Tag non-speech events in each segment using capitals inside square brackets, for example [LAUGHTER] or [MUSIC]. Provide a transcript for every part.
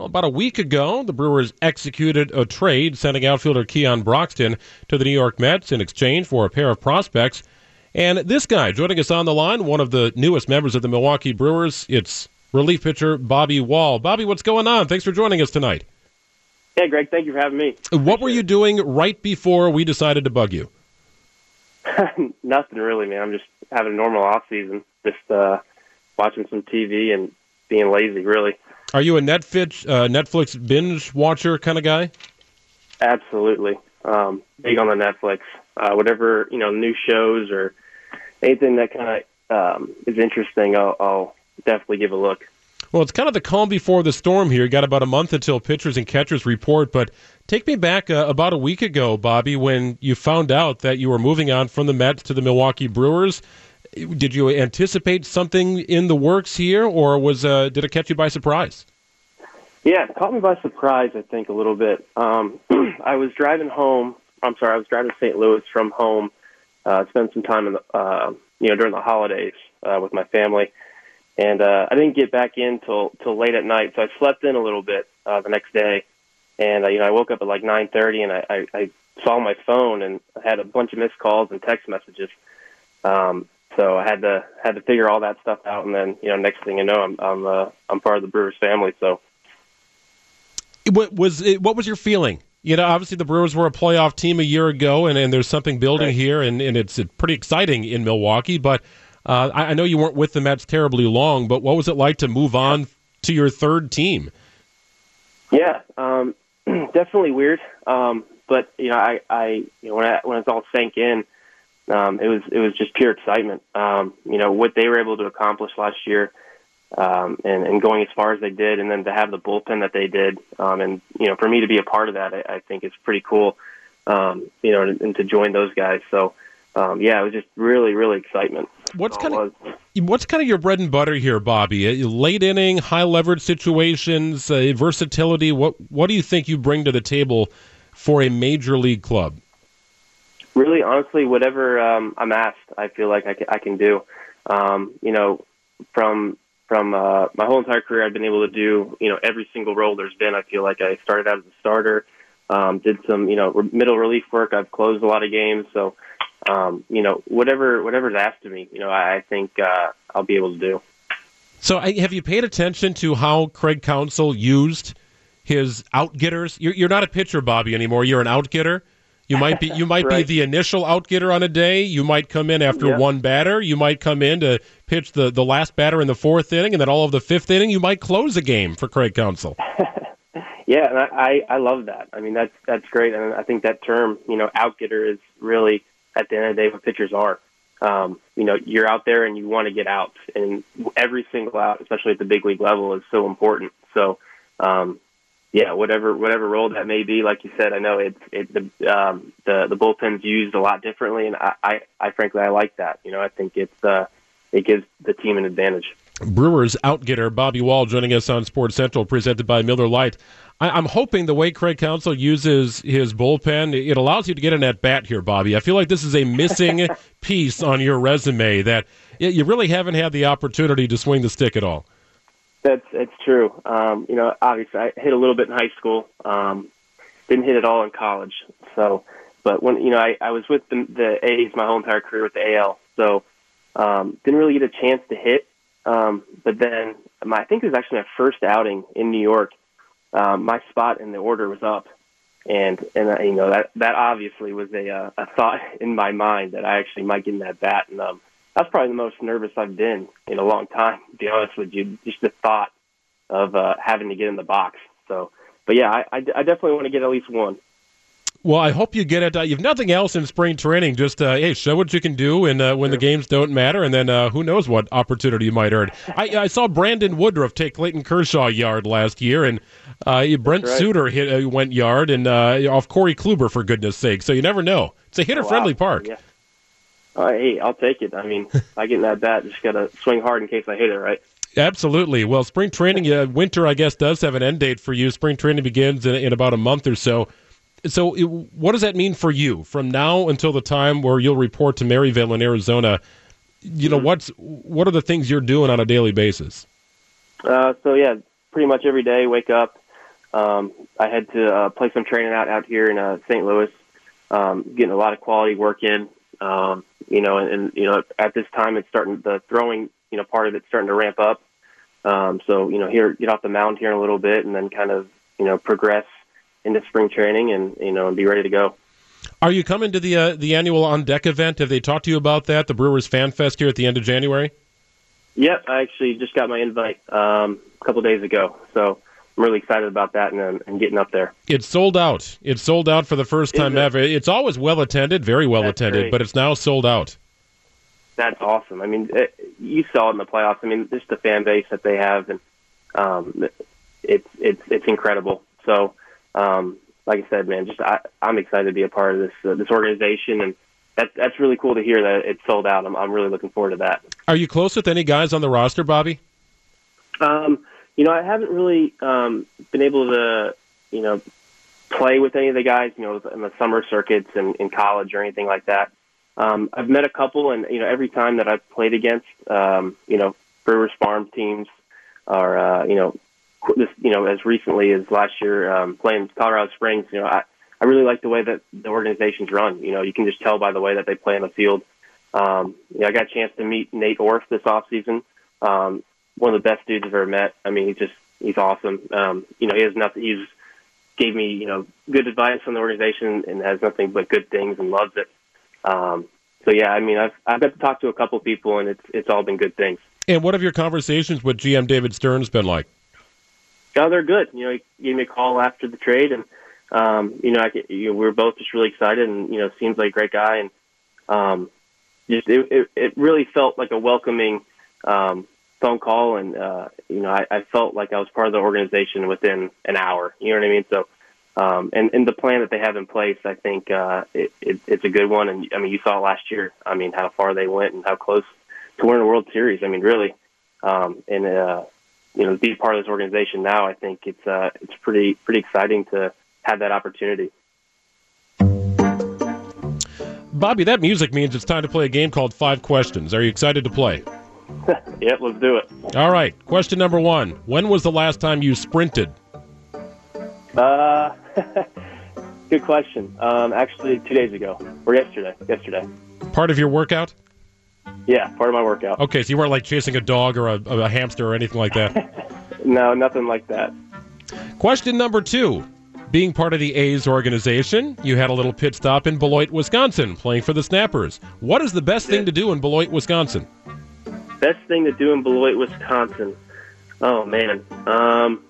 Well, about a week ago, the Brewers executed a trade, sending outfielder Keon Broxton to the New York Mets in exchange for a pair of prospects. And this guy joining us on the line, one of the newest members of the Milwaukee Brewers, it's relief pitcher Bobby Wahl. Bobby, what's going on? Thanks for joining us tonight. Hey, Greg, thank you for having me. What were you doing right before we decided to bug you? [LAUGHS] Nothing really, man. I'm just having a normal off season, just uh, watching some TV and being lazy, really. Are you a Netflix uh, Netflix binge watcher kind of guy? Absolutely, um, big on the Netflix. Uh, whatever you know, new shows or anything that kind of um, is interesting, I'll, I'll definitely give a look. Well, it's kind of the calm before the storm here. You got about a month until pitchers and catchers report, but take me back uh, about a week ago, Bobby, when you found out that you were moving on from the Mets to the Milwaukee Brewers. Did you anticipate something in the works here, or was uh, did it catch you by surprise? Yeah, it caught me by surprise. I think a little bit. Um, [CLEARS THROAT] I was driving home. I'm sorry, I was driving to St. Louis from home. Uh, spent some time in the, uh, you know, during the holidays uh, with my family and uh, I didn't get back in till till late at night. So I slept in a little bit uh, the next day, and uh, you know I woke up at like nine thirty, and I, I, I saw my phone and I had a bunch of missed calls and text messages. Um, so I had to had to figure all that stuff out, and then you know next thing you know I'm I'm uh, I'm part of the Brewers family. So what was it, what was your feeling? You know, obviously the Brewers were a playoff team a year ago, and, and there's something building right. here, and, and it's pretty exciting in Milwaukee. But uh, I, I, know you weren't with the Mets terribly long, but what was it like to move on to your third team? Yeah, um, [CLEARS THROAT] definitely weird. Um, but you know, I, I you know, when I, when it's all sank in, um, it was it was just pure excitement. Um, you know what they were able to accomplish last year, um, and, and going as far as they did, and then to have the bullpen that they did, um, and you know, for me to be a part of that, I, I think is pretty cool. Um, you know, and, and to join those guys. So um, yeah, it was just really, really excitement. What's kind of what's kind of your bread and butter here, Bobby? Uh, late inning, high leverage situations, uh, versatility. What what do you think you bring to the table for a major league club? Really, honestly, whatever um, I'm asked, I feel like I can, I can do. Um, you know, from from uh, my whole entire career, I've been able to do you know every single role there's been. I feel like I started out as a starter, um, did some you know middle relief work. I've closed a lot of games, so um, you know, whatever whatever's asked of me, you know, I, I think uh, I'll be able to do. So, have you paid attention to how Craig Counsell used his outgetters? You're, you're not a pitcher, Bobby, anymore. You're an outgetter. You might be [LAUGHS] you might right. be the initial outgetter on a day. You might come in after yep. one batter. You might come in to pitch the, the last batter in the fourth inning, and then all of the fifth inning. You might close a game for Craig Counsell. [LAUGHS] yeah, and I, I I love that. I mean that's that's great, and I think that term, you know, outgetter is really at the end of the day what pitchers are. Um, you know, you're out there and you want to get out, and every single out, especially at the big league level, is so important. So, um, yeah, whatever whatever role that may be, like you said, I know it's it the um, the the bullpen's used a lot differently, and I, I I frankly I like that. You know, I think it's uh, it gives the team an advantage. Brewers outgetter Bobby Wahl joining us on Sports Central, presented by Miller Lite. I, am hoping the way Craig Counsell uses his bullpen, it allows you to get an at bat here, Bobby. I feel like this is a missing [LAUGHS] piece on your resume that you really haven't had the opportunity to swing the stick at all. That's it's true. Um, you know, obviously, I hit a little bit in high school. Um, didn't hit at all in college. So, but when you know, I, I was with the, the A's my whole entire career with the AL. So, um, didn't really get a chance to hit. Um, but then, my, I think it was actually my first outing in New York um, my spot in the order was up, and and uh, you know that that obviously was a uh, a thought [LAUGHS] in my mind that I actually might get in that bat, and um, that's probably the most nervous I've been in a long time. To be honest with you, just the thought of uh, having to get in the box. So, but yeah, I, I, I definitely want to get at least one. Well, I hope you get it. Uh, you've nothing else in spring training. Just uh, hey, show what you can do, and uh, when the games don't matter, and then uh, who knows what opportunity you might earn. I, I, saw Brandon Woodruff take Clayton Kershaw yard last year, and uh, Brent right. Suter hit uh, went yard, and off Corey Kluber for goodness sake. So you never know. It's a hitter friendly wow. park. Yeah. Hey, I'll take it. I mean, [LAUGHS] I get in that bat, just got to swing hard in case I hit it, right? Absolutely. Well, spring training, uh, winter, I guess, does have an end date for you. Spring training begins in, in about a month or so so it, what does that mean for you from now until the time where you'll report to Maryvale in Arizona? You know, mm-hmm. what's what are the things you're doing on a daily basis? Uh, so yeah, pretty much every day, wake up, Um, I had to uh, play some training out out here in uh, St. Louis, um, getting a lot of quality work in. Um, you know, and, and you know at this time it's starting the throwing. You know, part of it's starting to ramp up. Um, so you know, here get off the mound here in a little bit, and then kind of you know progress into spring training, and you know, and be ready to go. Are you coming to the uh, the annual on deck event? Have they talked to you about that? The Brewers Fan Fest here at the end of January. Yep, I actually just got my invite um, a couple days ago, so I'm really excited about that and, and getting up there. It's sold out. It's sold out for the first time it? ever. It's always well attended, very well That's attended, great. but it's now sold out. That's awesome. I mean, it, you saw it in the playoffs. I mean, just the fan base that they have, and um, it's it's it's incredible. So, um, like I said, man, just I, I'm excited to be a part of this uh, this organization, and that's that's really cool to hear that it's sold out. I'm I'm really looking forward to that. Are you close with any guys on the roster, Bobby? Um, you know, I haven't really um, been able to, you know, play with any of the guys, you know, in the summer circuits and in college or anything like that. Um, I've met a couple, and you know, every time that I've played against, um, you know, Brewers farm teams, or uh, you know, this, you know, as recently as last year um, playing Colorado Springs, you know, I, I really like the way that the organization's run. You know, you can just tell by the way that they play on the field. Um, you know, I got a chance to meet Nate Orf this off season. Um, one of the best dudes I've ever met. I mean, he's just he's awesome. Um, you know, he has nothing. He's gave me you know good advice on the organization and has nothing but good things and loves it. Um, so yeah, I mean, I've I've got to talk to a couple people and it's it's all been good things. And what have your conversations with GM David Stearns been like? Oh, they're good. You know, he gave me a call after the trade, and um, you know, I, you know, we were both just really excited, and you know, seems like a great guy, and um, just it, it, it really felt like a welcoming um, phone call, and uh, you know, I, I felt like I was part of the organization within an hour. You know what I mean? So, um, and and the plan that they have in place, I think uh, it, it, it's a good one. And I mean, you saw last year. I mean, how far they went and how close to winning a World Series. I mean, really, um, and uh, you know, to be part of this organization now, I think it's uh, it's pretty pretty exciting to have that opportunity. Bobby, that music means it's time to play a game called Five Questions. Are you excited to play? [LAUGHS] Yep, let's do it. All right. Question number one When was the last time you sprinted? Uh, [LAUGHS] good question. Um, actually, two days ago or yesterday. Yesterday. Part of your workout? Yeah, part of my workout. Okay, so you weren't like chasing a dog or a, a hamster or anything like that. [LAUGHS] No, nothing like that. Question number two. Being part of the A's organization, you had a little pit stop in Beloit, Wisconsin, playing for the Snappers. What is the best thing to do in Beloit, Wisconsin? Best thing to do in Beloit, Wisconsin. Oh man, um,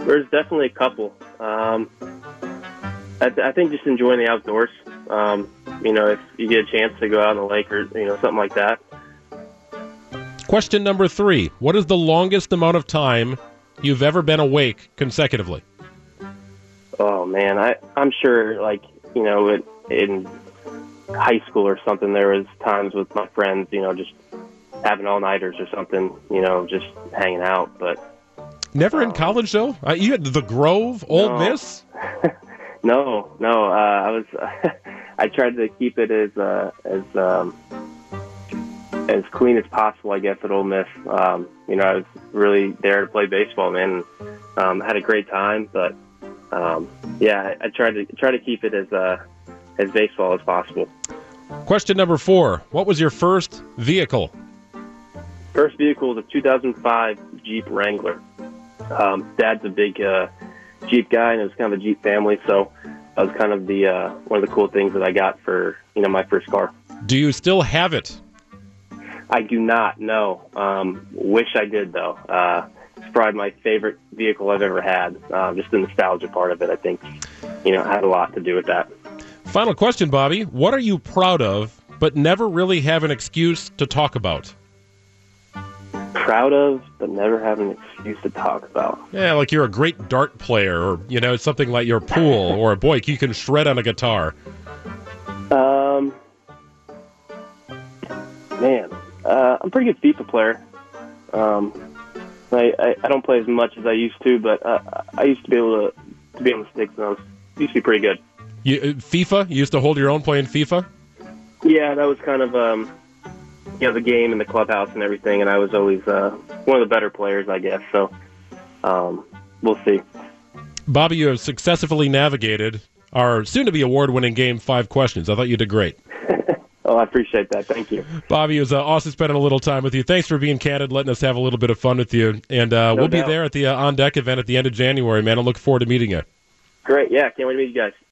there's definitely a couple. Um, I, th- I think just enjoying the outdoors. Um, you know, if you get a chance to go out on the lake or you know something like that. Question number three. What is the longest amount of time you've ever been awake consecutively? Oh man, I I'm sure like you know it, in high school or something there was times with my friends you know just having all nighters or something you know just hanging out but Never in college, though? Uh, you had the Grove, Old No. Miss? [LAUGHS] no no uh, I was [LAUGHS] I tried to keep it as uh, as um, as clean as possible I guess at Ole Miss um, you know I was really there to play baseball man and, um, had a great time but um, yeah I, I tried to try to keep it as uh, as baseball as possible. Question number four. What was your first vehicle? First vehicle was a 2005 Jeep Wrangler. Um, Dad's a big uh, Jeep guy, and it was kind of a Jeep family, so that was kind of the uh, one of the cool things that I got for you know my first car. Do you still have it? I do not know. Um, wish I did though. Uh, it's probably my favorite vehicle I've ever had. Uh, just the nostalgia part of it, I think, you know, had a lot to do with that. Final question, Bobby. What are you proud of, but never really have an excuse to talk about? Proud of, but never have an excuse to talk about. Yeah, like you're a great dart player, or you know, something like your pool, or a boy, you can shred on a guitar. Um, man, uh, I'm a pretty good FIFA player. Um, I, I I don't play as much as I used to, but uh, I used to be able to to be on the sticks, and I was used to be pretty good. You, uh, FIFA? You used to hold your own playing FIFA? Yeah, that was kind of um, you know, the game and the clubhouse and everything, and I was always uh, one of the better players, I guess. So, um, we'll see. Bobby, you have successfully navigated our soon-to-be award-winning game five questions. I thought you did great. [LAUGHS] oh, I appreciate that. Thank you, Bobby. It was uh, awesome spending a little time with you. Thanks for being candid, letting us have a little bit of fun with you, and uh, no we'll doubt. be there at the uh, on deck event at the end of January. Man, I look forward to meeting you. Great. Yeah, can't wait to meet you guys.